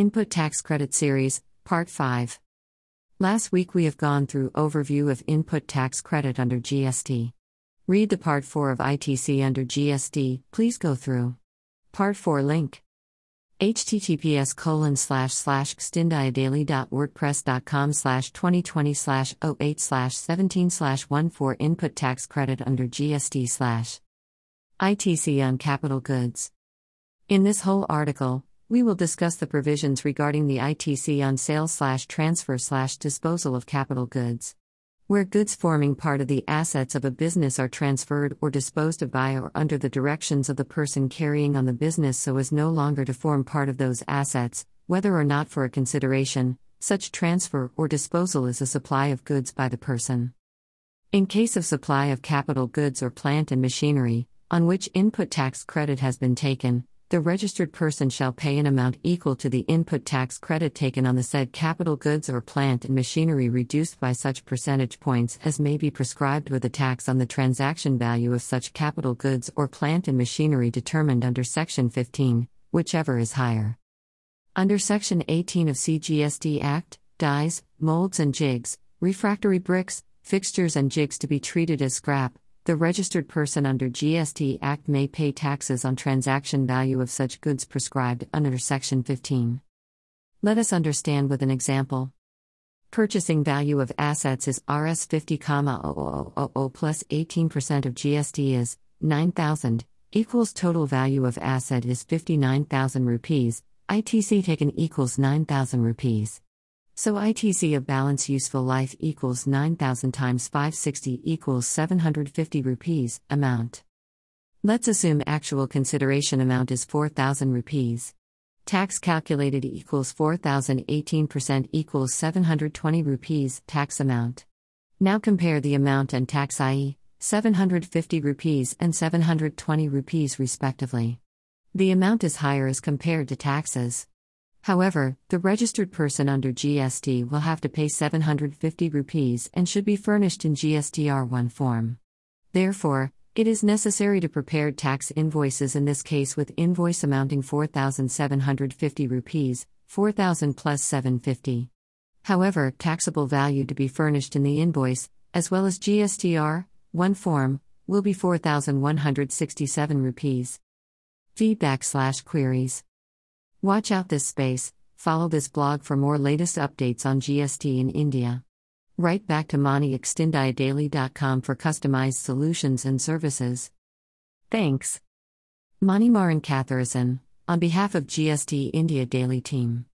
Input Tax Credit Series, Part 5. Last week we have gone through overview of input tax credit under GST. Read the Part 4 of ITC under GST, please go through. Part 4 link https colon slash slash gstindiadaily.wordpress.com slash 2020 slash 08 slash 17 slash 14 input tax credit under GST slash ITC on capital goods. In this whole article, we will discuss the provisions regarding the ITC on sale slash transfer slash disposal of capital goods. Where goods forming part of the assets of a business are transferred or disposed of by or under the directions of the person carrying on the business so as no longer to form part of those assets, whether or not for a consideration, such transfer or disposal is a supply of goods by the person. In case of supply of capital goods or plant and machinery, on which input tax credit has been taken, the registered person shall pay an amount equal to the input tax credit taken on the said capital goods or plant and machinery reduced by such percentage points as may be prescribed with a tax on the transaction value of such capital goods or plant and machinery determined under Section 15, whichever is higher. Under Section 18 of CGST Act, dies, molds and jigs, refractory bricks, fixtures and jigs to be treated as scrap, the registered person under GST Act may pay taxes on transaction value of such goods prescribed under Section 15. Let us understand with an example. Purchasing value of assets is Rs 50, 000 plus 18% of GST is 9000 equals total value of asset is 59000 rupees, ITC taken equals 9000 rupees. So ITC of balance useful life equals 9000 times 560 equals 750 rupees amount. Let's assume actual consideration amount is 4000 rupees. Tax calculated equals 4018% equals 720 rupees tax amount. Now compare the amount and tax i.e. 750 rupees and 720 rupees respectively. The amount is higher as compared to taxes. However, the registered person under GST will have to pay 750 rupees and should be furnished in GSTR1 form. Therefore, it is necessary to prepare tax invoices in this case with invoice amounting 4750 rupees, 4000 plus 750. However, taxable value to be furnished in the invoice, as well as GSTR 1 form, will be 4167 rupees. Feedback slash queries Watch out this space, follow this blog for more latest updates on GST in India. Write back to ManiXtindiaDaily.com for customized solutions and services. Thanks. Mani Maran Katharison, on behalf of GST India Daily Team.